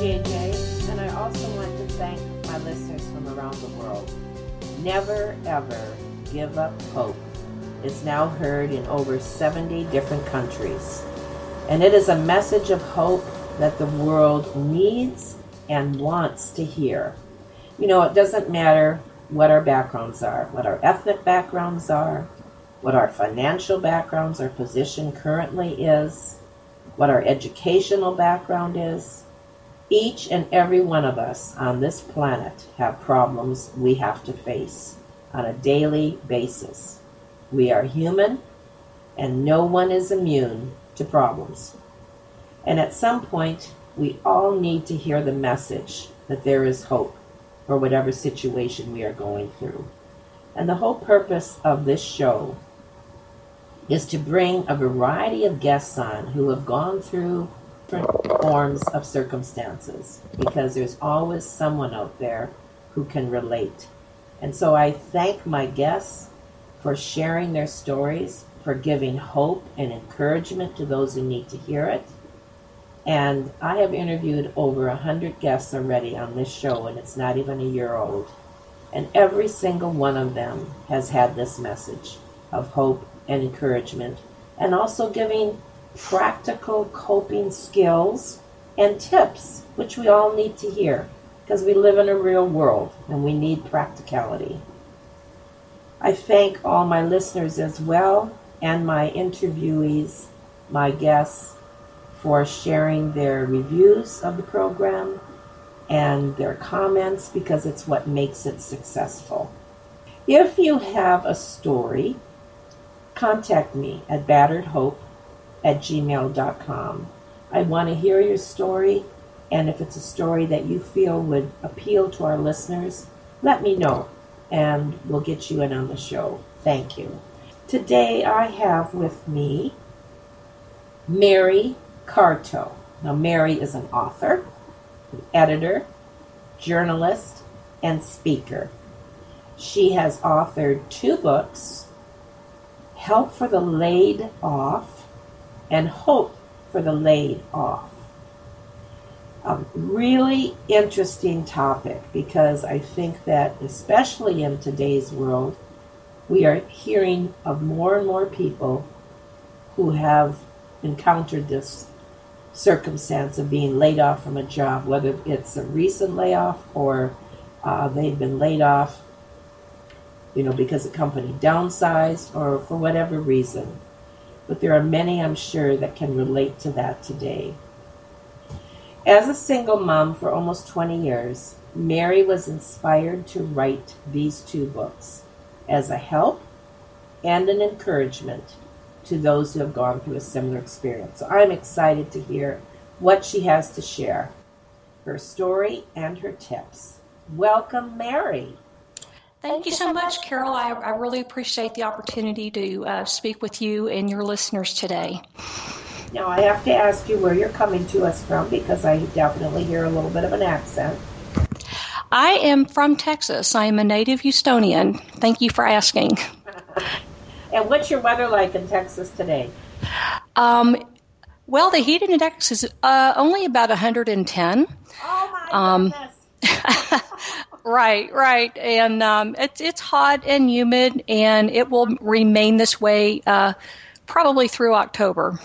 JJ, and I also want to thank my listeners from around the world. Never ever give up hope. It's now heard in over 70 different countries. And it is a message of hope that the world needs and wants to hear. You know, it doesn't matter what our backgrounds are, what our ethnic backgrounds are, what our financial backgrounds, our position currently is, what our educational background is, each and every one of us on this planet have problems we have to face on a daily basis. We are human, and no one is immune to problems. And at some point, we all need to hear the message that there is hope for whatever situation we are going through. And the whole purpose of this show is to bring a variety of guests on who have gone through different forms of circumstances because there's always someone out there who can relate. And so I thank my guests for sharing their stories, for giving hope and encouragement to those who need to hear it. And I have interviewed over a hundred guests already on this show, and it's not even a year old. And every single one of them has had this message of hope and encouragement, and also giving practical coping skills and tips, which we all need to hear because we live in a real world and we need practicality. I thank all my listeners as well and my interviewees, my guests, for sharing their reviews of the program and their comments because it's what makes it successful. If you have a story, contact me at batteredhope at gmail.com. I want to hear your story, and if it's a story that you feel would appeal to our listeners, let me know, and we'll get you in on the show. Thank you. Today I have with me Mary Carto. Now, Mary is an author, an editor, journalist, and speaker. She has authored two books Help for the Laid Off and hope for the laid off. A really interesting topic because I think that, especially in today's world, we are hearing of more and more people who have encountered this circumstance of being laid off from a job, whether it's a recent layoff or uh, they've been laid off, you know, because the company downsized or for whatever reason but there are many, I'm sure, that can relate to that today. As a single mom for almost 20 years, Mary was inspired to write these two books as a help and an encouragement to those who have gone through a similar experience. So I'm excited to hear what she has to share, her story and her tips. Welcome, Mary. Thank you so much, Carol. I, I really appreciate the opportunity to uh, speak with you and your listeners today. Now, I have to ask you where you're coming to us from because I definitely hear a little bit of an accent. I am from Texas. I am a native Houstonian. Thank you for asking. and what's your weather like in Texas today? Um, well, the heat index is uh, only about 110. Oh my um, goodness. Right, right, and um, it's it's hot and humid, and it will remain this way uh, probably through October.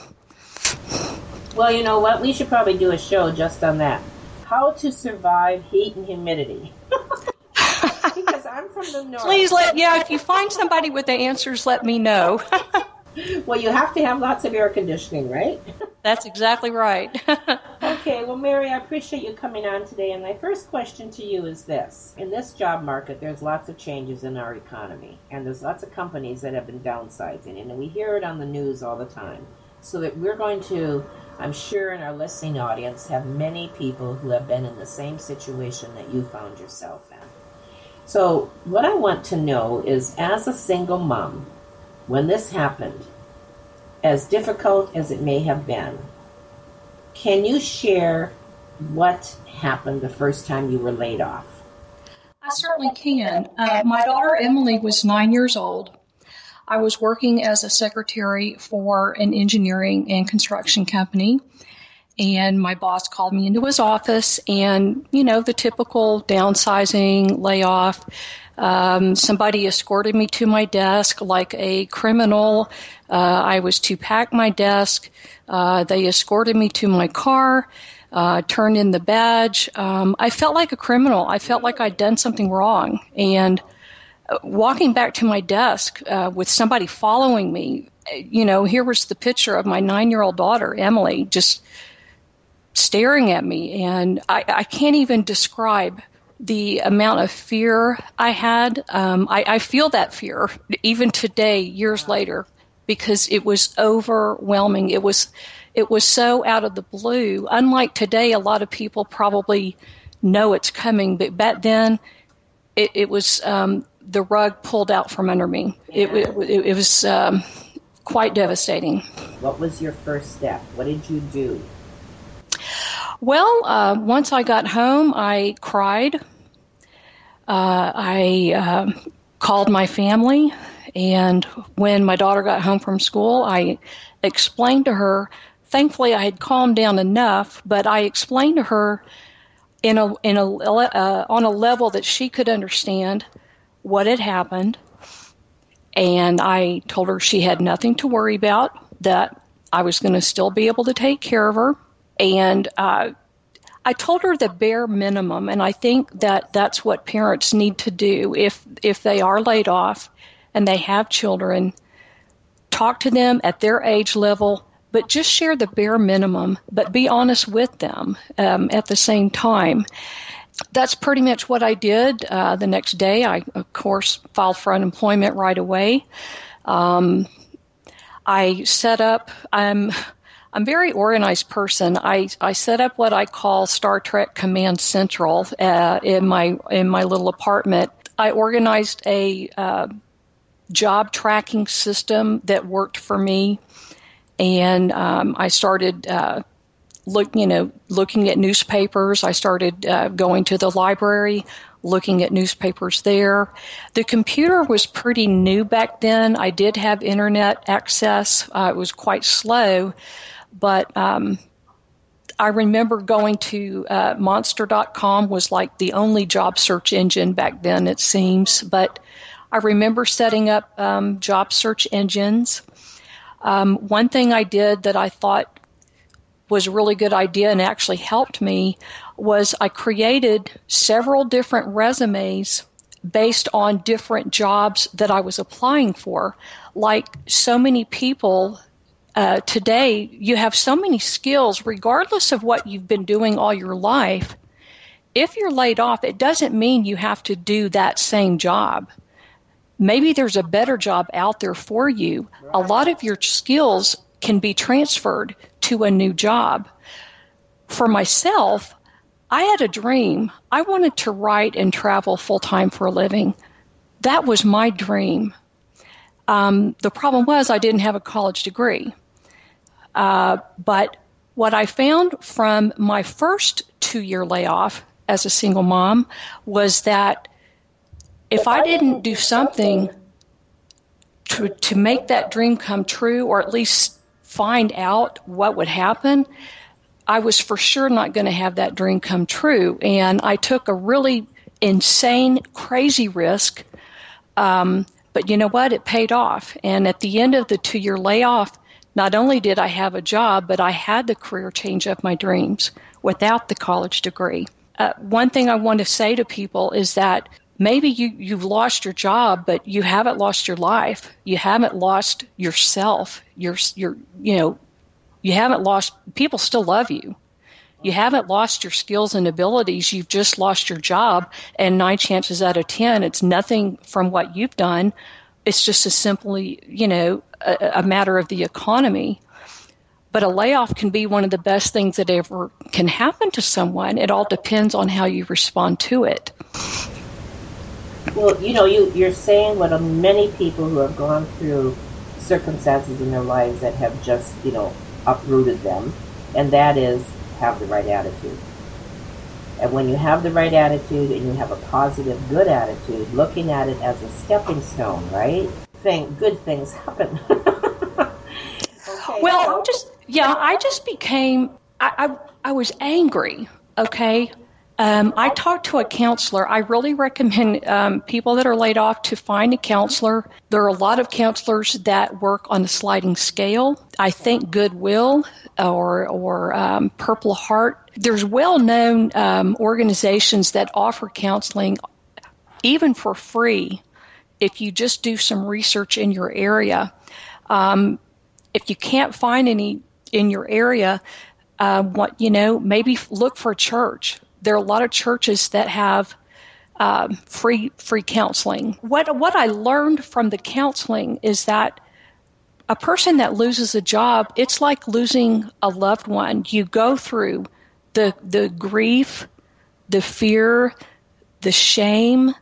Well, you know what? We should probably do a show just on that. how to survive heat and humidity. because I'm from the north. Please let yeah. If you find somebody with the answers, let me know. well, you have to have lots of air conditioning, right? That's exactly right. okay, well, Mary, I appreciate you coming on today. And my first question to you is this In this job market, there's lots of changes in our economy, and there's lots of companies that have been downsizing, and we hear it on the news all the time. So that we're going to, I'm sure in our listening audience, have many people who have been in the same situation that you found yourself in. So, what I want to know is as a single mom, when this happened, as difficult as it may have been, can you share what happened the first time you were laid off? I certainly can. Uh, my daughter Emily was nine years old. I was working as a secretary for an engineering and construction company. And my boss called me into his office, and you know, the typical downsizing, layoff, um, somebody escorted me to my desk like a criminal. Uh, I was to pack my desk. Uh, they escorted me to my car, uh, turned in the badge. Um, I felt like a criminal. I felt like I'd done something wrong. And uh, walking back to my desk uh, with somebody following me, you know, here was the picture of my nine year old daughter, Emily, just staring at me. And I, I can't even describe the amount of fear I had. Um, I, I feel that fear even today, years later, because it was overwhelming. It was it was so out of the blue. Unlike today, a lot of people probably know it's coming, but back then, it, it was um, the rug pulled out from under me. It, it, it was um, quite devastating. What was your first step? What did you do? Well, uh, once I got home, I cried. Uh, I uh, called my family, and when my daughter got home from school, I explained to her. Thankfully, I had calmed down enough, but I explained to her in a in a uh, on a level that she could understand what had happened, and I told her she had nothing to worry about. That I was going to still be able to take care of her and uh, I told her the bare minimum, and I think that that's what parents need to do if if they are laid off and they have children. Talk to them at their age level, but just share the bare minimum, but be honest with them um, at the same time. That's pretty much what I did. Uh, the next day, I of course filed for unemployment right away. Um, I set up. I'm I'm a very organized person. I, I set up what I call Star Trek Command Central uh, in my in my little apartment. I organized a uh, job tracking system that worked for me, and um, I started. Uh, look, you know, looking at newspapers. I started uh, going to the library, looking at newspapers there. The computer was pretty new back then. I did have internet access. Uh, it was quite slow, but um, I remember going to uh, Monster.com was like the only job search engine back then, it seems. But I remember setting up um, job search engines. Um, one thing I did that I thought was a really good idea and actually helped me was I created several different resumes based on different jobs that I was applying for. Like so many people uh, today you have so many skills, regardless of what you've been doing all your life. If you're laid off, it doesn't mean you have to do that same job. Maybe there's a better job out there for you. A lot of your skills can be transferred to a new job. For myself, I had a dream. I wanted to write and travel full time for a living. That was my dream. Um, the problem was I didn't have a college degree. Uh, but what I found from my first two year layoff as a single mom was that if I didn't do something to, to make that dream come true, or at least find out what would happen, I was for sure not going to have that dream come true. And I took a really insane, crazy risk. Um, but you know what? It paid off. And at the end of the two year layoff, not only did I have a job, but I had the career change of my dreams, without the college degree. Uh, one thing I want to say to people is that maybe you, you've lost your job, but you haven't lost your life. You haven't lost yourself. Your, your, you know, you haven't lost, people still love you. You haven't lost your skills and abilities. You've just lost your job. And nine chances out of 10, it's nothing from what you've done. It's just a simply, you know, a, a matter of the economy. But a layoff can be one of the best things that ever can happen to someone. It all depends on how you respond to it. Well, you know, you, you're saying what many people who have gone through circumstances in their lives that have just, you know, uprooted them, and that is have the right attitude. And when you have the right attitude and you have a positive, good attitude, looking at it as a stepping stone, right? Thing, good things happen. okay, well, so. just yeah, I just became I, I I was angry. Okay, um, I talked to a counselor. I really recommend um, people that are laid off to find a counselor. There are a lot of counselors that work on a sliding scale. I think Goodwill or or um, Purple Heart. There's well-known um, organizations that offer counseling, even for free, if you just do some research in your area. Um, if you can't find any in your area, uh, what you know, maybe look for a church there are a lot of churches that have um, free free counseling. What what I learned from the counseling is that a person that loses a job, it's like losing a loved one. You go through the the grief, the fear, the shame,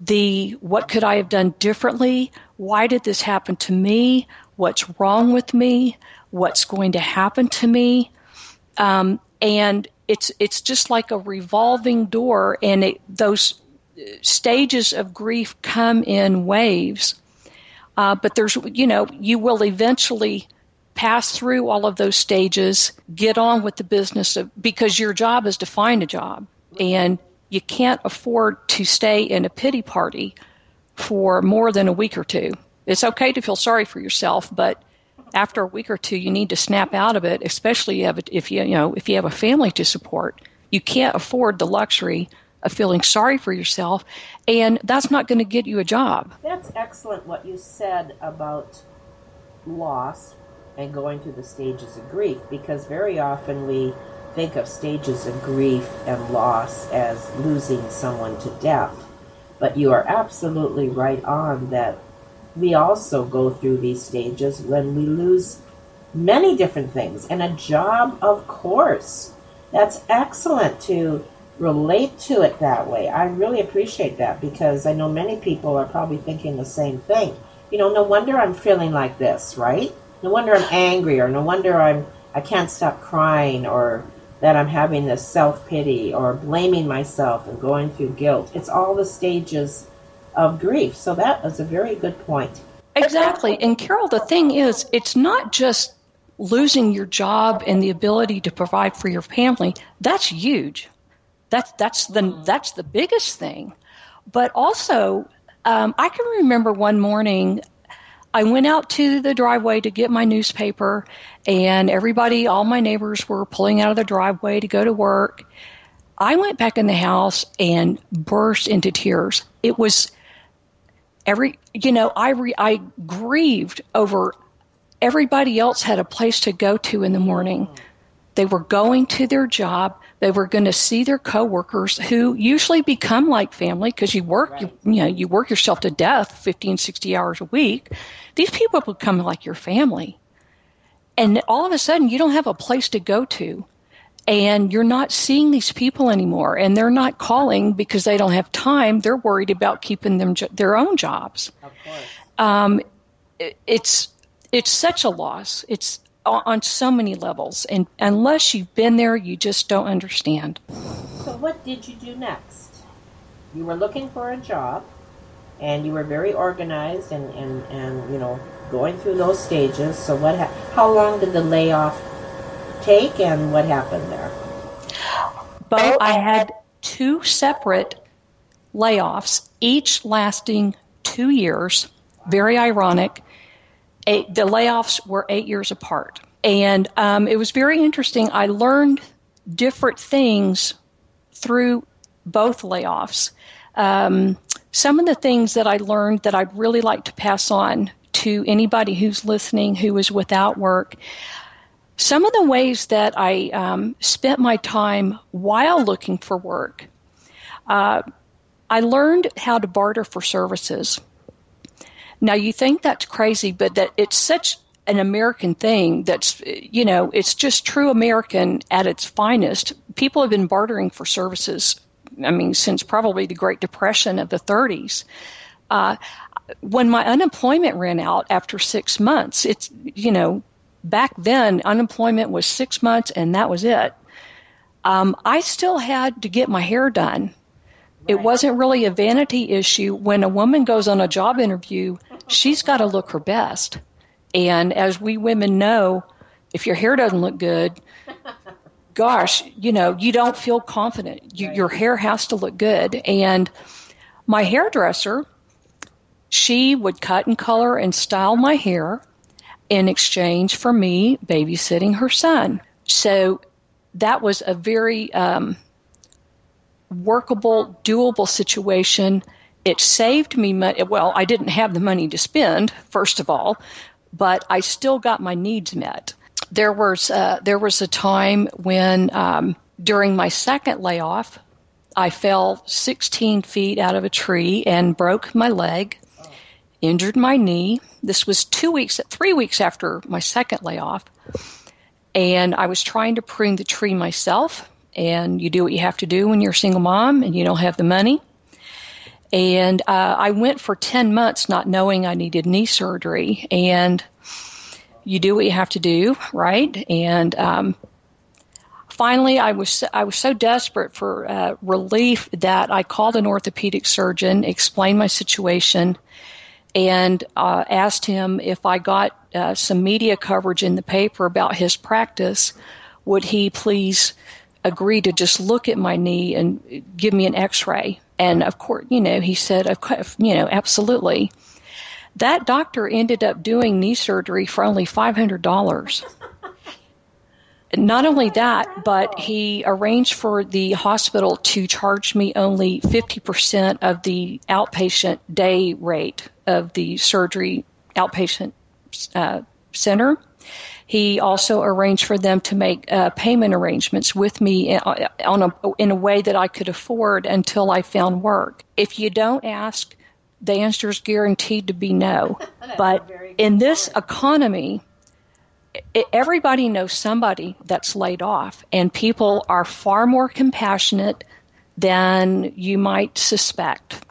the what could I have done differently? Why did this happen to me? What's wrong with me? What's going to happen to me? Um, and it's it's just like a revolving door, and it, those stages of grief come in waves. Uh, but there's you know you will eventually pass through all of those stages, get on with the business of because your job is to find a job, and you can't afford to stay in a pity party for more than a week or two. It's okay to feel sorry for yourself, but after a week or two, you need to snap out of it, especially if you, you know if you have a family to support. You can't afford the luxury of feeling sorry for yourself, and that's not going to get you a job. That's excellent what you said about loss and going through the stages of grief, because very often we think of stages of grief and loss as losing someone to death. But you are absolutely right on that we also go through these stages when we lose many different things. And a job, of course. That's excellent to relate to it that way. I really appreciate that because I know many people are probably thinking the same thing. You know, no wonder I'm feeling like this, right? No wonder I'm angry or no wonder I'm I can't stop crying or that I'm having this self-pity or blaming myself and going through guilt. It's all the stages of grief. So that is a very good point. Exactly. And Carol, the thing is, it's not just losing your job and the ability to provide for your family. That's huge. That's that's the that's the biggest thing. But also, um, I can remember one morning I went out to the driveway to get my newspaper, and everybody, all my neighbors were pulling out of the driveway to go to work. I went back in the house and burst into tears. It was every you know I re, I grieved over everybody else had a place to go to in the morning. They were going to their job. They were going to see their coworkers who usually become like family because you work, right. you, you, know, you work yourself to death 15, 60 hours a week. These people become like your family. And all of a sudden, you don't have a place to go to and you're not seeing these people anymore and they're not calling because they don't have time. They're worried about keeping them jo- their own jobs. Of course. Um, it, it's it's such a loss. It's on so many levels and unless you've been there you just don't understand. So what did you do next? You were looking for a job and you were very organized and, and, and you know going through those stages. So what ha- how long did the layoff take and what happened there? Both, I had two separate layoffs, each lasting two years. Very ironic. Eight, the layoffs were eight years apart. And um, it was very interesting. I learned different things through both layoffs. Um, some of the things that I learned that I'd really like to pass on to anybody who's listening who is without work. Some of the ways that I um, spent my time while looking for work, uh, I learned how to barter for services. Now you think that's crazy, but that it's such an American thing that's, you know, it's just true American at its finest. People have been bartering for services, I mean, since probably the Great Depression of the 30s. Uh, when my unemployment ran out after six months, it's, you know, back then unemployment was six months and that was it. Um, I still had to get my hair done. It wasn't really a vanity issue. When a woman goes on a job interview, she's got to look her best. And as we women know, if your hair doesn't look good, gosh, you know, you don't feel confident. You, your hair has to look good. And my hairdresser, she would cut and color and style my hair in exchange for me babysitting her son. So that was a very um, workable, doable situation. It saved me money. Well, I didn't have the money to spend, first of all, but I still got my needs met. There was uh, there was a time when um, during my second layoff, I fell 16 feet out of a tree and broke my leg, injured my knee. This was two weeks, three weeks after my second layoff, and I was trying to prune the tree myself. And you do what you have to do when you're a single mom and you don't have the money. And uh, I went for 10 months not knowing I needed knee surgery. And you do what you have to do, right? And um, finally, I was I was so desperate for uh, relief that I called an orthopedic surgeon, explained my situation, and uh, asked him if I got uh, some media coverage in the paper about his practice, would he please agree to just look at my knee and give me an X-ray? And of course, you know, he said, you know, absolutely. That doctor ended up doing knee surgery for only $500. Not only that, but he arranged for the hospital to charge me only 50% of the outpatient day rate of the surgery outpatient uh, center. He also arranged for them to make uh, payment arrangements with me uh, on a, in a way that I could afford until I found work. If you don't ask, the answer is guaranteed to be no. but in this economy, everybody knows somebody that's laid off, and people are far more compassionate than you might suspect.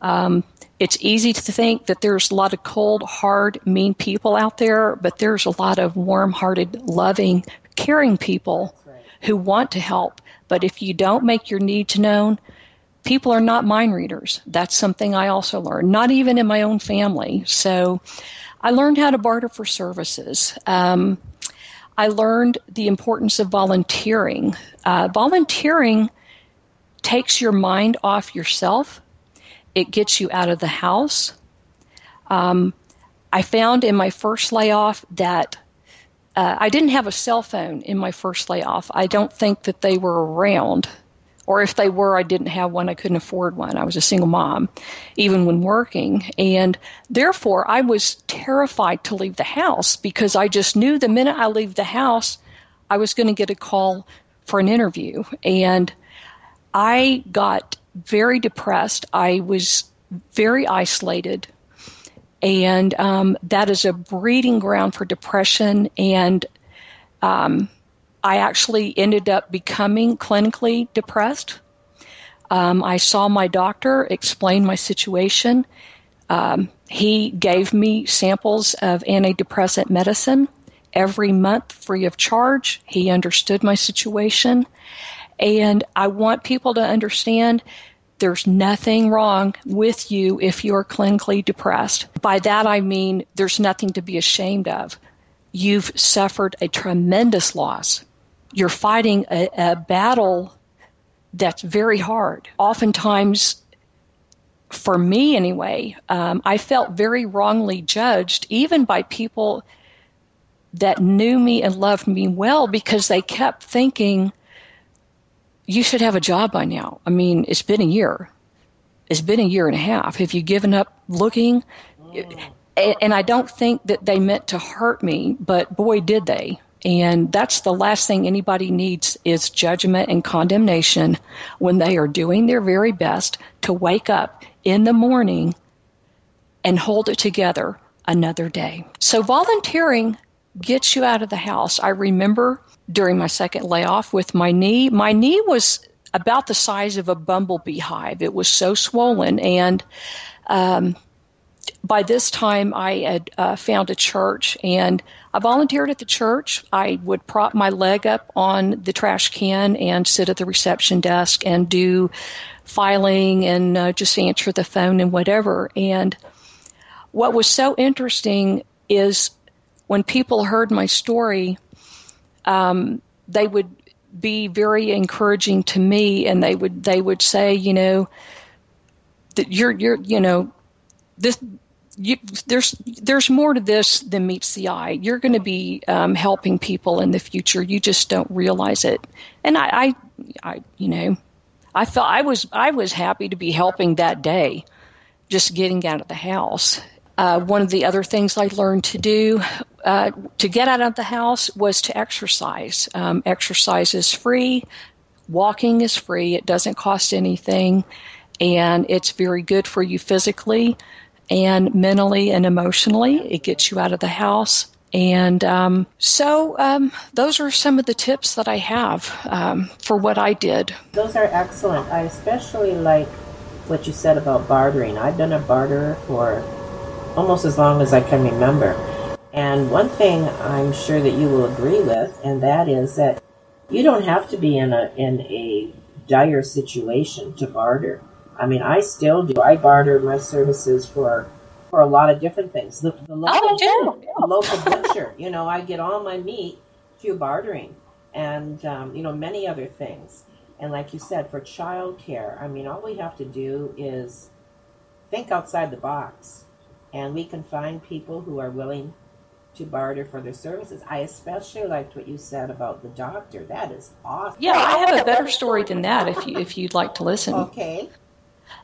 Um, it's easy to think that there's a lot of cold, hard, mean people out there, but there's a lot of warm hearted, loving, caring people who want to help. But if you don't make your needs known, people are not mind readers. That's something I also learned, not even in my own family. So I learned how to barter for services. Um, I learned the importance of volunteering. Uh, volunteering takes your mind off yourself it gets you out of the house. Um, I found in my first layoff that uh, I didn't have a cell phone in my first layoff. I don't think that they were around, or if they were, I didn't have one. I couldn't afford one. I was a single mom, even when working. And therefore, I was terrified to leave the house because I just knew the minute I leave the house, I was going to get a call for an interview. And I got very depressed. I was very isolated. And um, that is a breeding ground for depression. And um, I actually ended up becoming clinically depressed. Um, I saw my doctor, explain my situation. Um, he gave me samples of antidepressant medicine every month free of charge. He understood my situation. And I want people to understand there's nothing wrong with you if you're clinically depressed. By that I mean there's nothing to be ashamed of. You've suffered a tremendous loss. You're fighting a, a battle that's very hard. Oftentimes, for me anyway, um, I felt very wrongly judged, even by people that knew me and loved me well, because they kept thinking – you should have a job by now. I mean, it's been a year. It's been a year and a half. Have you given up looking? And I don't think that they meant to hurt me, but boy, did they. And that's the last thing anybody needs is judgment and condemnation when they are doing their very best to wake up in the morning and hold it together another day. So volunteering gets you out of the house. I remember during my second layoff with my knee, my knee was about the size of a bumblebee hive. It was so swollen and um, by this time, I had uh, found a church and I volunteered at the church. I would prop my leg up on the trash can and sit at the reception desk and do filing and uh, just answer the phone and whatever. And what was so interesting is when people heard my story, um, they would be very encouraging to me, and they would they would say, you know, that you're you're you know this you, there's there's more to this than meets the eye. You're going to be um, helping people in the future. You just don't realize it. And I, I, I, you know, I felt I was I was happy to be helping that day, just getting out of the house. Uh, one of the other things I learned to do uh, to get out of the house was to exercise. Um, exercise is free. Walking is free. It doesn't cost anything, and it's very good for you physically and mentally and emotionally. It gets you out of the house. And um, so, um, those are some of the tips that I have um, for what I did. Those are excellent. I especially like what you said about bartering. I've been a barterer for almost as long as I can remember. And one thing I'm sure that you will agree with, and that is that you don't have to be in a in a dire situation to barter. I mean, I still do. I barter my services for for a lot of different things. The, the local, oh, the local butcher, you know, I get all my meat through bartering, and um, you know, many other things. And like you said, for childcare, I mean, all we have to do is think outside the box, and we can find people who are willing to barter for their services. I especially liked what you said about the doctor. That is awesome. Yeah, I have a better story than that if you if you'd like to listen. Okay.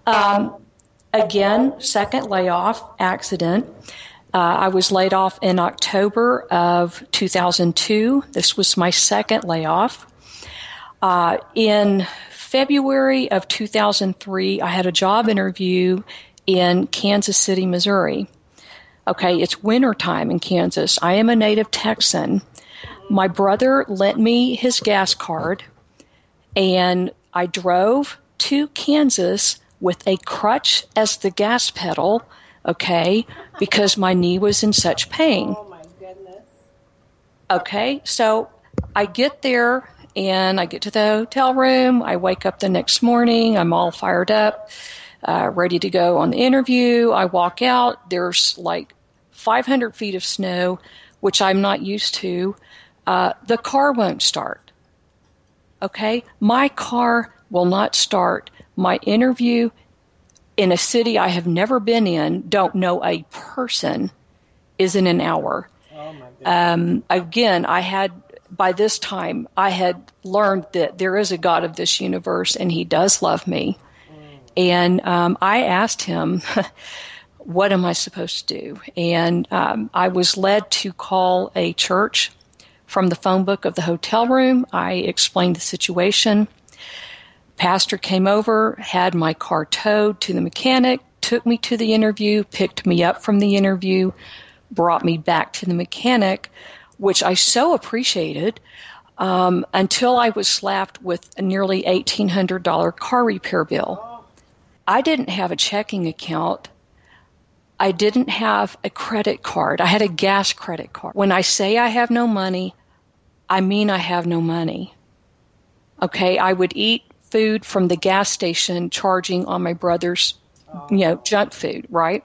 Um, again, second layoff accident. Uh, I was laid off in October of 2002. This was my second layoff. Uh, in February of 2003, I had a job interview in Kansas City, Missouri. Okay, it's winter time in Kansas. I am a native Texan. My brother lent me his gas card, and I drove to Kansas with a crutch as the gas pedal, okay, because my knee was in such pain. Oh my goodness. Okay, so I get there and I get to the hotel room. I wake up the next morning. I'm all fired up, uh, ready to go on the interview. I walk out. There's like 500 feet of snow, which I'm not used to. Uh, the car won't start. Okay, my car will not start my interview in a city I have never been in, don't know a person, is in an hour. Oh um, again, I had by this time I had learned that there is a God of this universe and He does love me. Mm. And um, I asked Him, "What am I supposed to do?" And um, I was led to call a church from the phone book of the hotel room. I explained the situation pastor came over, had my car towed to the mechanic, took me to the interview, picked me up from the interview, brought me back to the mechanic, which I so appreciated. Um, until I was slapped with a nearly $1,800 car repair bill. I didn't have a checking account. I didn't have a credit card. I had a gas credit card. When I say I have no money, I mean I have no money. Okay, I would eat food from the gas station charging on my brother's, you know, oh. junk food, right?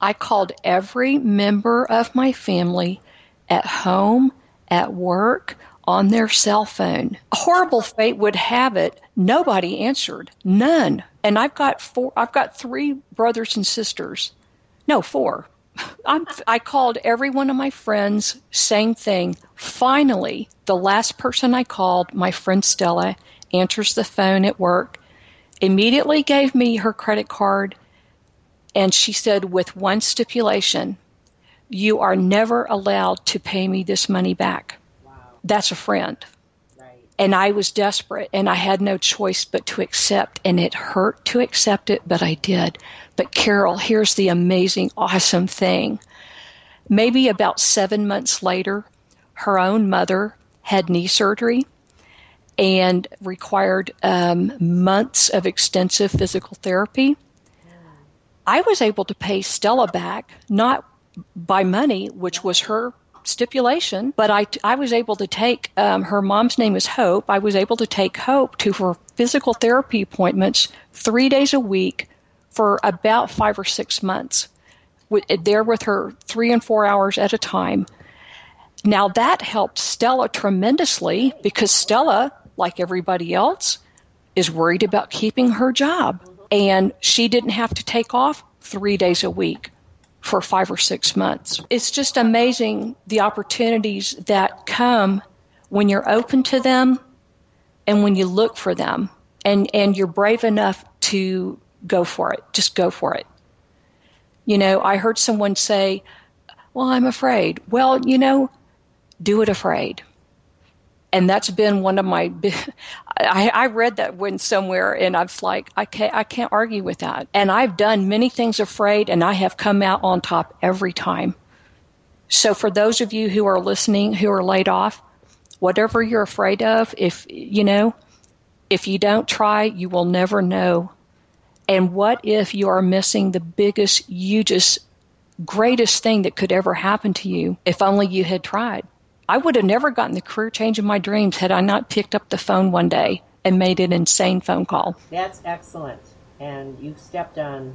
I called every member of my family at home, at work, on their cell phone. A horrible fate would have it, nobody answered. None. And I've got four I've got three brothers and sisters. No, four. I'm, I called every one of my friends, same thing. Finally, the last person I called, my friend Stella, answers the phone at work, immediately gave me her credit card, and she said, with one stipulation, you are never allowed to pay me this money back. Wow. That's a friend. Right. And I was desperate and I had no choice but to accept. And it hurt to accept it, but I did. But Carol, here's the amazing, awesome thing. Maybe about seven months later, her own mother had knee surgery and required um, months of extensive physical therapy. I was able to pay Stella back, not by money, which was her stipulation, but I, I was able to take um, her mom's name is Hope. I was able to take Hope to her physical therapy appointments three days a week for about five or six months. With, There with her three and four hours at a time. Now that helped Stella tremendously because Stella, like everybody else, is worried about keeping her job. And she didn't have to take off three days a week for five or six months. It's just amazing the opportunities that come when you're open to them and when you look for them and, and you're brave enough to go for it. Just go for it. You know, I heard someone say, Well, I'm afraid. Well, you know, do it afraid. And that's been one of my I, I read that one somewhere and i was like I can't I can't argue with that. And I've done many things afraid and I have come out on top every time. So for those of you who are listening who are laid off whatever you're afraid of if you know if you don't try you will never know. And what if you are missing the biggest hugest greatest thing that could ever happen to you if only you had tried I would have never gotten the career change of my dreams had I not picked up the phone one day and made an insane phone call. That's excellent. And you've stepped on,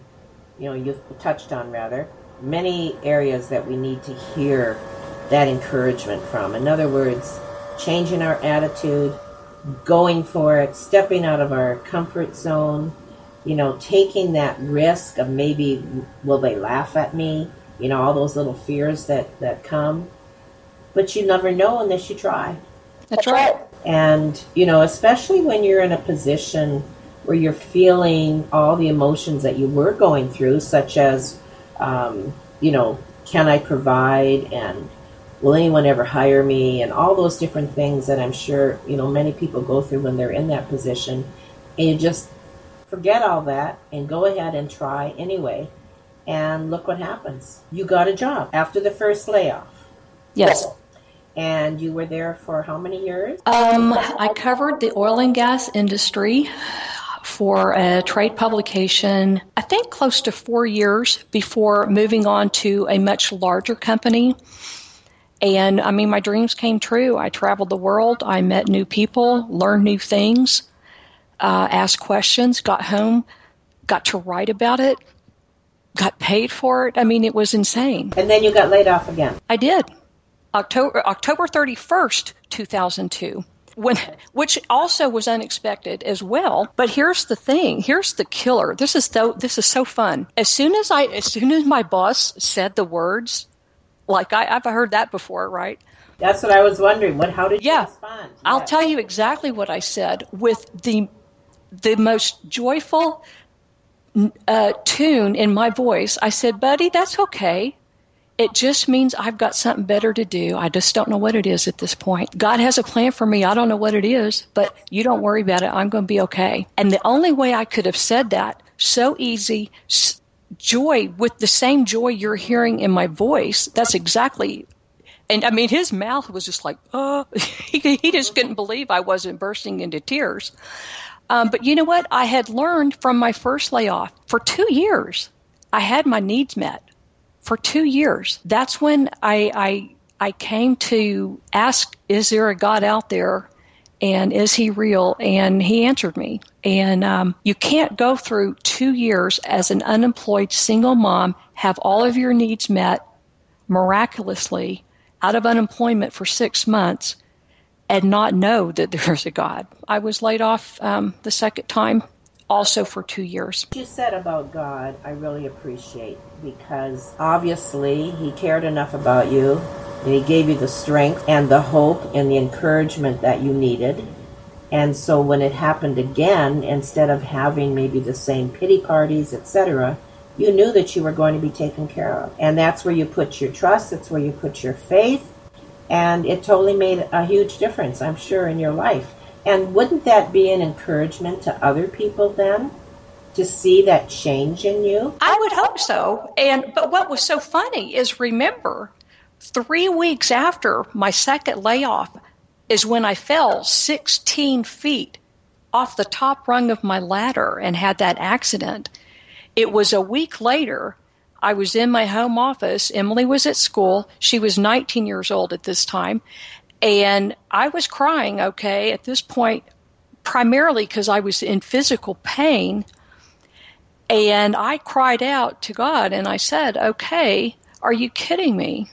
you know, you've touched on rather, many areas that we need to hear that encouragement from. In other words, changing our attitude, going for it, stepping out of our comfort zone, you know, taking that risk of maybe will they laugh at me, you know, all those little fears that, that come but you never know unless you try. That's right. And, you know, especially when you're in a position where you're feeling all the emotions that you were going through, such as, um, you know, can I provide and will anyone ever hire me and all those different things that I'm sure, you know, many people go through when they're in that position. And you just forget all that and go ahead and try anyway. And look what happens. You got a job after the first layoff. Yes. And you were there for how many years? Um, I covered the oil and gas industry for a trade publication, I think close to four years before moving on to a much larger company. And I mean, my dreams came true. I traveled the world, I met new people, learned new things, uh, asked questions, got home, got to write about it, got paid for it. I mean, it was insane. And then you got laid off again. I did. October October 31st, 2002. When, which also was unexpected as well. But here's the thing. Here's the killer. This is so, this is so fun. As soon as I, as soon as my boss said the words, like I, have heard that before, right? That's what I was wondering. What? How did you yeah, respond? I'll tell you exactly what I said with the the most joyful uh, tune in my voice. I said, "Buddy, that's okay. It just means I've got something better to do. I just don't know what it is at this point. God has a plan for me. I don't know what it is, but you don't worry about it. I'm going to be okay. And the only way I could have said that so easy, joy with the same joy you're hearing in my voice. That's exactly and I mean, his mouth was just like, oh, he, he just couldn't believe I wasn't bursting into tears. Um, but you know what? I had learned from my first layoff for two years, I had my needs met for two years. That's when I, I, I came to ask, is there a God out there? And is he real? And he answered me. And um, you can't go through two years as an unemployed single mom, have all of your needs met miraculously out of unemployment for six months, and not know that there's a God. I was laid off um, the second time also for two years. What you said about God, I really appreciate because obviously He cared enough about you and He gave you the strength and the hope and the encouragement that you needed. And so when it happened again, instead of having maybe the same pity parties, etc., you knew that you were going to be taken care of. And that's where you put your trust, that's where you put your faith. And it totally made a huge difference, I'm sure, in your life. And wouldn't that be an encouragement to other people then? To see that change in you? I would hope so. And but what was so funny is remember, three weeks after my second layoff is when I fell 16 feet off the top rung of my ladder and had that accident. It was a week later. I was in my home office. Emily was at school. She was 19 years old at this time. And I was crying, okay, at this point, primarily because I was in physical pain. And I cried out to God and I said, okay, are you kidding me?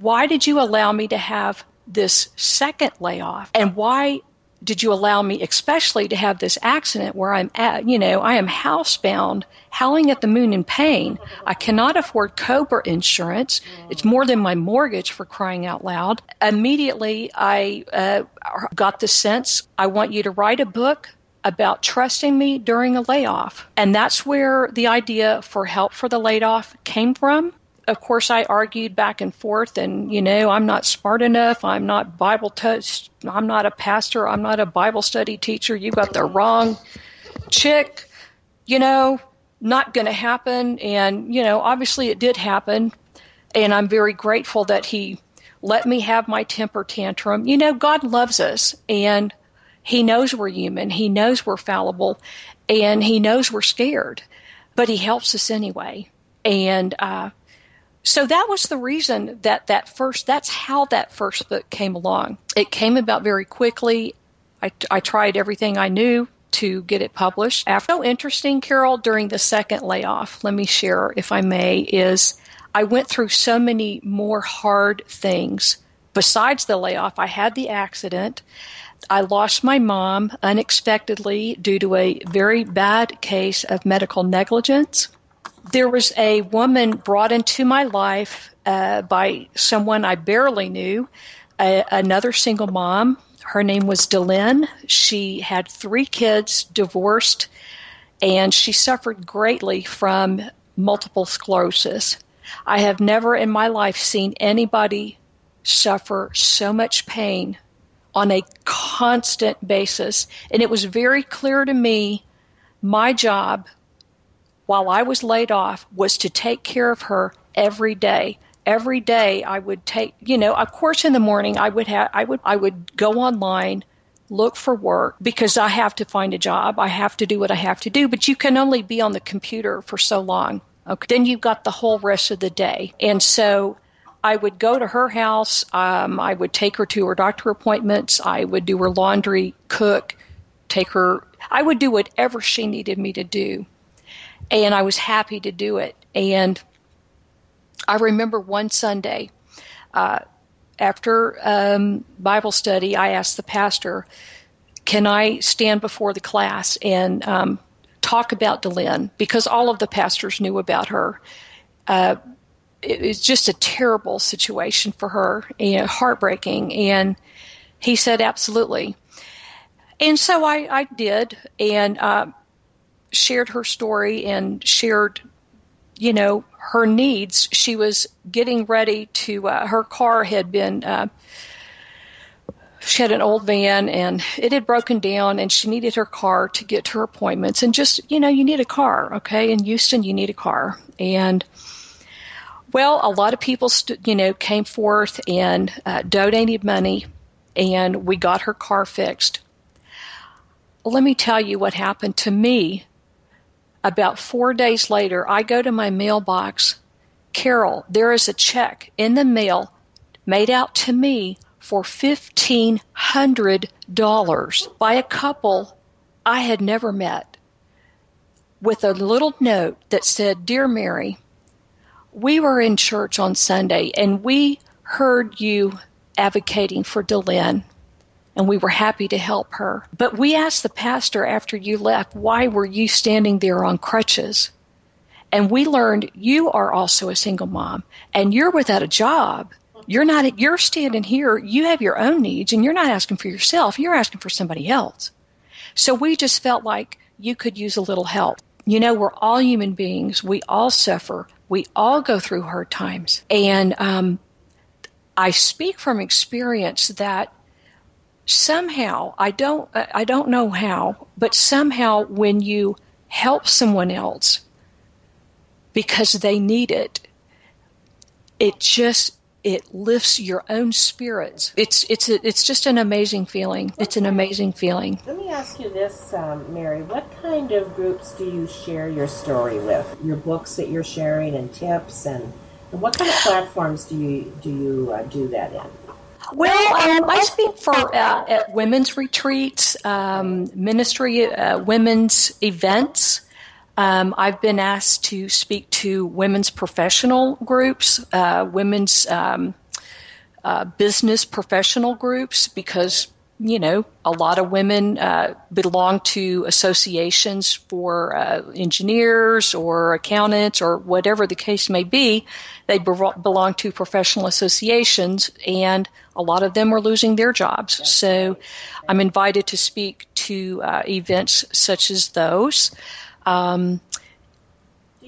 Why did you allow me to have this second layoff? And why did you allow me especially to have this accident where I'm at, you know, I am housebound, howling at the moon in pain. I cannot afford Cobra insurance. It's more than my mortgage for crying out loud. Immediately, I uh, got the sense I want you to write a book about trusting me during a layoff. And that's where the idea for help for the laid off came from of course, I argued back and forth, and you know, I'm not smart enough. I'm not Bible touched. I'm not a pastor. I'm not a Bible study teacher. You got the wrong chick. You know, not going to happen. And you know, obviously, it did happen, and I'm very grateful that he let me have my temper tantrum. You know, God loves us, and He knows we're human. He knows we're fallible, and He knows we're scared, but He helps us anyway. And uh, so that was the reason that that first that's how that first book came along. It came about very quickly. I, I tried everything i knew to get it published. After so interesting carol during the second layoff let me share if i may is i went through so many more hard things. Besides the layoff i had the accident. I lost my mom unexpectedly due to a very bad case of medical negligence there was a woman brought into my life uh, by someone I barely knew, another single mom. Her name was Delynn. She had three kids, divorced, and she suffered greatly from multiple sclerosis. I have never in my life seen anybody suffer so much pain on a constant basis. And it was very clear to me my job while I was laid off was to take care of her every day. Every day I would take, you know, of course in the morning I would have I would I would go online look for work because I have to find a job. I have to do what I have to do, but you can only be on the computer for so long. Okay. Then you've got the whole rest of the day. And so I would go to her house. Um, I would take her to her doctor appointments. I would do her laundry, cook, take her. I would do whatever she needed me to do and I was happy to do it. And I remember one Sunday uh, after um, Bible study, I asked the pastor, "Can I stand before the class and um, talk about Delynn?" Because all of the pastors knew about her. Uh, it was just a terrible situation for her and heartbreaking. And he said, "Absolutely." And so I, I did, and uh, shared her story and shared, you know, her needs. She was getting ready to, uh, her car had been, uh, she had an old van and it had broken down and she needed her car to get to her appointments. And just you know you need a car okay? In houston you need a car. And well a lot of people st- you know came forth and uh, donated money and we got her car fixed. Let me tell you what happened to me about four days later, I go to my mailbox. Carol, there is a check in the mail made out to me for $1,500 by a couple I had never met with a little note that said, Dear Mary, we were in church on Sunday and we heard you advocating for Delynn. And we were happy to help her. But we asked the pastor after you left, why were you standing there on crutches? And we learned you are also a single mom and you're without a job. You're not, you're standing here, you have your own needs and you're not asking for yourself, you're asking for somebody else. So we just felt like you could use a little help. You know, we're all human beings. We all suffer. We all go through hard times. And um, I speak from experience that somehow I don't I don't know how, but somehow when you help someone else because they need it, it just it lifts your own spirits. it's it's it's just an amazing feeling. It's an amazing feeling. Let me ask you this, um, Mary. What kind of groups do you share your story with? Your books that you're sharing and tips, and, and what kind of platforms do you do you uh, do that in? Well, um, I speak for uh, at women's retreats, um, ministry, uh, women's events. Um, I've been asked to speak to women's professional groups, uh, women's um, uh, business professional groups, because you know a lot of women uh, belong to associations for uh, engineers or accountants or whatever the case may be. They be- belong to professional associations, and a lot of them are losing their jobs. So, I'm invited to speak to uh, events such as those. Um,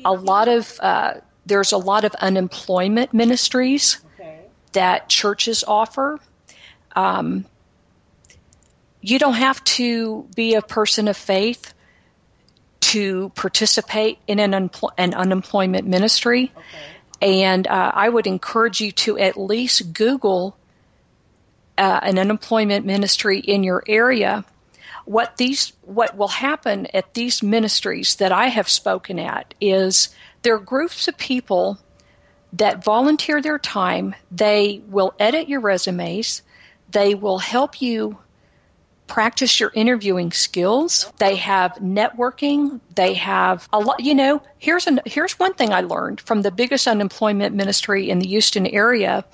a lot of uh, there's a lot of unemployment ministries okay. that churches offer. Um, you don't have to be a person of faith to participate in an, unempl- an unemployment ministry. Okay. And uh, I would encourage you to at least Google uh, an unemployment ministry in your area what these what will happen at these ministries that I have spoken at is there are groups of people that volunteer their time. They will edit your resumes. They will help you practice your interviewing skills. They have networking. They have a lot. You know, here's an here's one thing I learned from the biggest unemployment ministry in the Houston area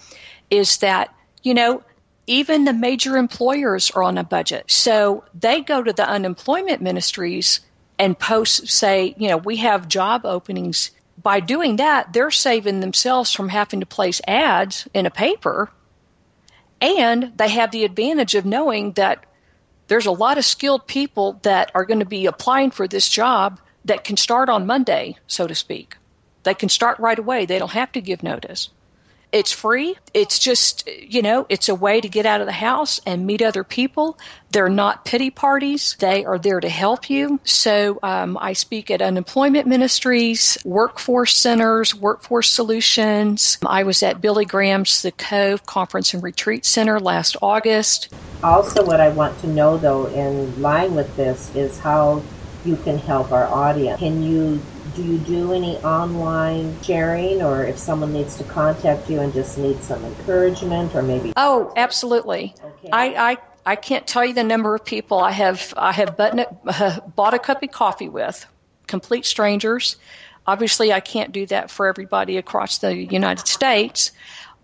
is that you know even the major employers are on a budget. So they go to the unemployment ministries and post, say, you know, we have job openings. By doing that, they're saving themselves from having to place ads in a paper. And they have the advantage of knowing that there's a lot of skilled people that are going to be applying for this job that can start on Monday, so to speak. They can start right away. They don't have to give notice. It's free. It's just, you know, it's a way to get out of the house and meet other people. They're not pity parties. They are there to help you. So um, I speak at unemployment ministries, workforce centers, workforce solutions. I was at Billy Graham's The Cove Conference and Retreat Center last August. Also, what I want to know, though, in line with this, is how you can help our audience. Can you do you do any online sharing or if someone needs to contact you and just needs some encouragement or maybe oh absolutely okay. I, I I can't tell you the number of people I have I have button, uh, bought a cup of coffee with complete strangers obviously I can't do that for everybody across the United States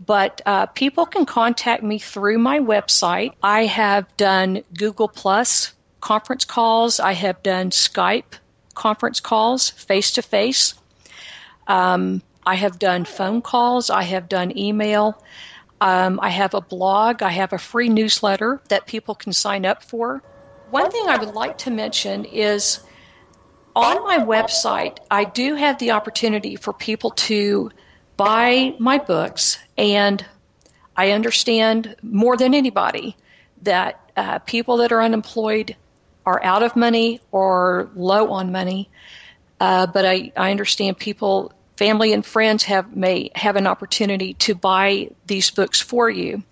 but uh, people can contact me through my website I have done Google Plus conference calls I have done Skype conference calls face to face. I have done phone calls. I have done email. Um, I have a blog. I have a free newsletter that people can sign up for. One thing I would like to mention is on my website, I do have the opportunity for people to buy my books, and I understand more than anybody that uh, people that are unemployed are out of money or low on money. Uh, but I, I understand people, family and friends have may have an opportunity to buy these books for you.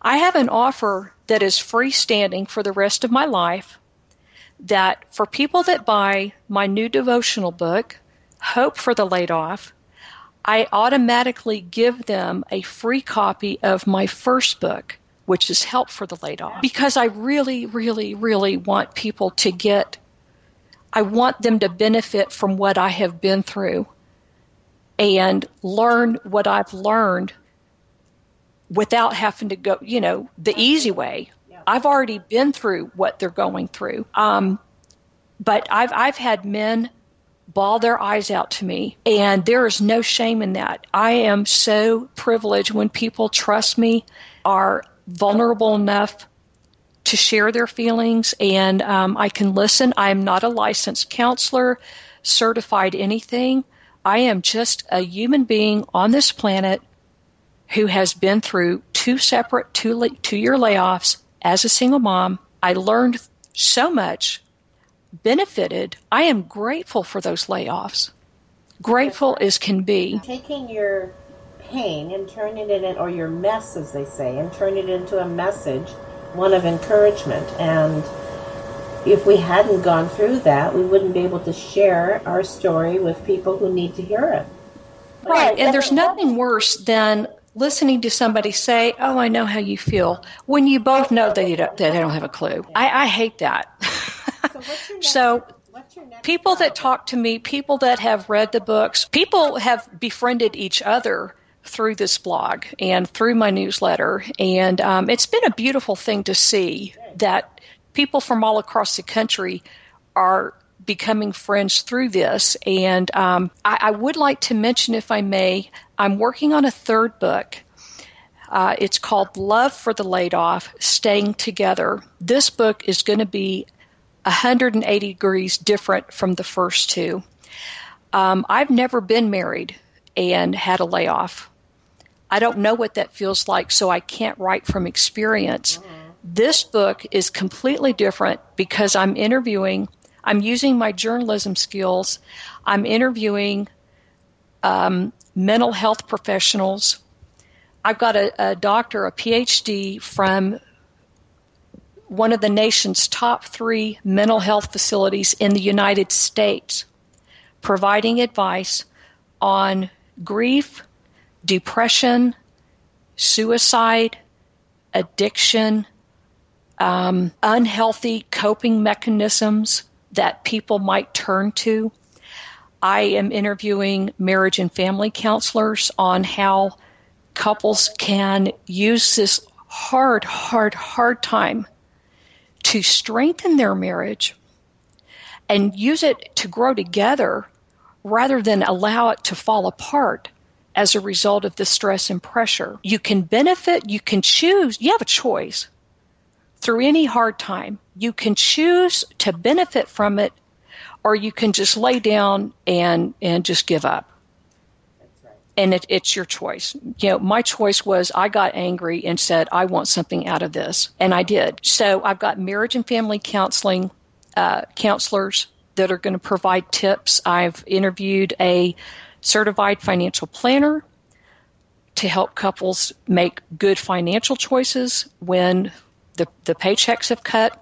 I have an offer that is freestanding for the rest of my life. That for people that buy my new devotional book, Hope for the Laid Off, I automatically give them a free copy of my first book, which is help for the laid off. Because I really, really, really want people to get, I want them to benefit from what I have been through and learn what I've learned without having to go, you know, the easy way. I've already been through what they're going through. Um, but I've I've had men bawl their eyes out to me, and there is no shame in that. I am so privileged when people trust me, are vulnerable enough to share their feelings, and um, I can listen. I am not a licensed counselor, certified anything. I am just a human being on this planet who has been through two separate two, two year layoffs as a single mom. I learned so much, benefited. I am grateful for those layoffs. Grateful as can be. Taking your pain and turning it in, or your mess, as they say, and turning it into a message, one of encouragement. And if we hadn't gone through that, we wouldn't be able to share our story with people who need to hear it. Right, and there's nothing worse than listening to somebody say, "Oh, I know how you feel," when you both know that, you don't, that they don't have a clue. I, I hate that. so, people that talk to me, people that have read the books, people have befriended each other through this blog and through my newsletter, and um, it's been a beautiful thing to see that people from all across the country are becoming friends through this. And um, I, I, would like to mention, if I may, I'm working on a third book. Uh, it's called Love for the Laid Off Staying Together. This book is going to be 180 degrees different from the first two. Um, I've never been married and had a layoff. I don't know what that feels like, so I can't write from experience. Mm-hmm. This book is completely different because I'm interviewing, I'm using my journalism skills, I'm interviewing um, mental health professionals. I've got a, a doctor, a PhD from one of the nation's top three mental health facilities in the United States, providing advice on grief, depression, suicide, addiction, um, unhealthy coping mechanisms that people might turn to. I am interviewing marriage and family counselors on how couples can use this hard, hard, hard time to strengthen their marriage and use it to grow together rather than allow it to fall apart as a result of the stress and pressure. You can benefit, you can choose, you have a choice through any hard time. You can choose to benefit from it or you can just lay down and and just give up. And it, it's your choice. You know, my choice was I got angry and said I want something out of this, and I did. So I've got marriage and family counseling uh, counselors that are going to provide tips. I've interviewed a certified financial planner to help couples make good financial choices when the, the paychecks have cut.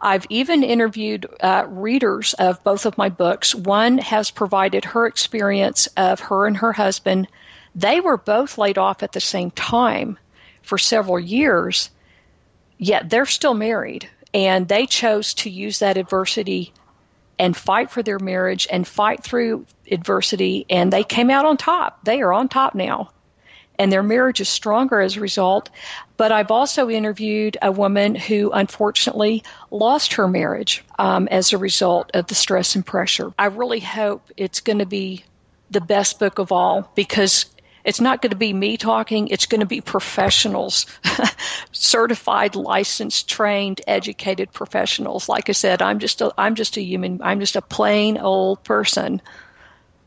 I've even interviewed uh, readers of both of my books. One has provided her experience of her and her husband. They were both laid off at the same time for several years, yet they're still married. And they chose to use that adversity and fight for their marriage and fight through adversity, and they came out on top. They are on top now and their marriage is stronger as a result. But I've also interviewed a woman who unfortunately lost her marriage um, as a result of the stress and pressure. I really hope it's going to be the best book of all because it's not going to be me talking it's going to be professionals certified licensed trained educated professionals like i said i'm just a i'm just a human i'm just a plain old person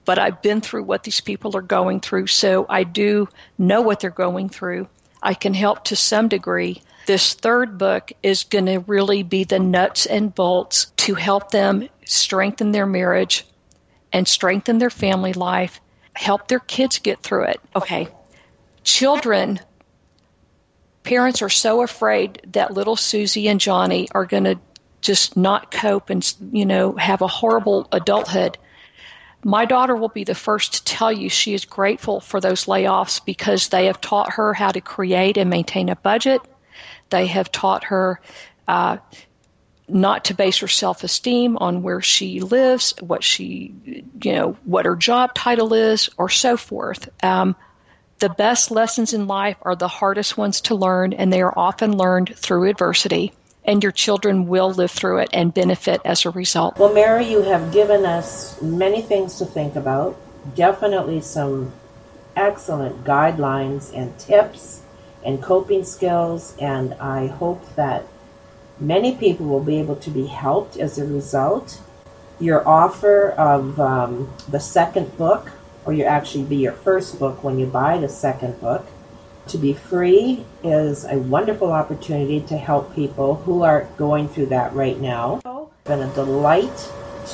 but I've been through what these people are going through, so I do know what they're going through. I can help to some degree. This third book is going to really be the nuts and bolts to help them strengthen their marriage and strengthen their family life, help their kids get through it. Okay. Children, parents are so afraid that little Susie and Johnny are going to just not cope and, you know, have a horrible adulthood. My daughter will be the first to tell you she is grateful for those layoffs because they have taught her how to create and maintain a budget. They have taught her uh, not to base her self esteem on where she lives, what she, you know, what her job title is, or so forth. Um, The best lessons in life are the hardest ones to learn, and they are often learned through adversity. And your children will live through it and benefit as a result. Well, Mary, you have given us many things to think about. Definitely some excellent guidelines and tips and coping skills, and I hope that many people will be able to be helped as a result. Your offer of um, the second book, or you actually be your first book when you buy the second book, to be free is a wonderful opportunity to help people who are going through that right now. It's been a delight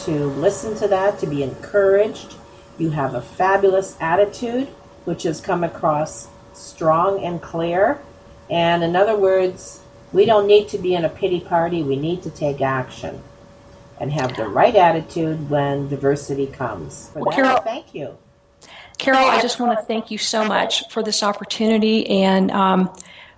to listen to that, to be encouraged. You have a fabulous attitude, which has come across strong and clear. And in other words, we don't need to be in a pity party, we need to take action and have the right attitude when diversity comes. For that, Carol, thank you. Carol, I just want to thank you so much for this opportunity. And um,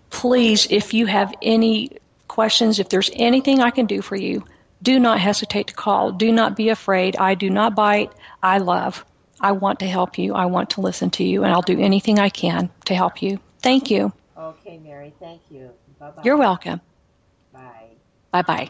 please, if you have any questions, if there's anything I can do for you, do not hesitate to call. Do not be afraid. I do not bite. I love. I want to help you. I want to listen to you, and I'll do anything I can to help you. Thank you. Okay, Mary. Thank you. Bye-bye. You're welcome. Bye. Bye-bye.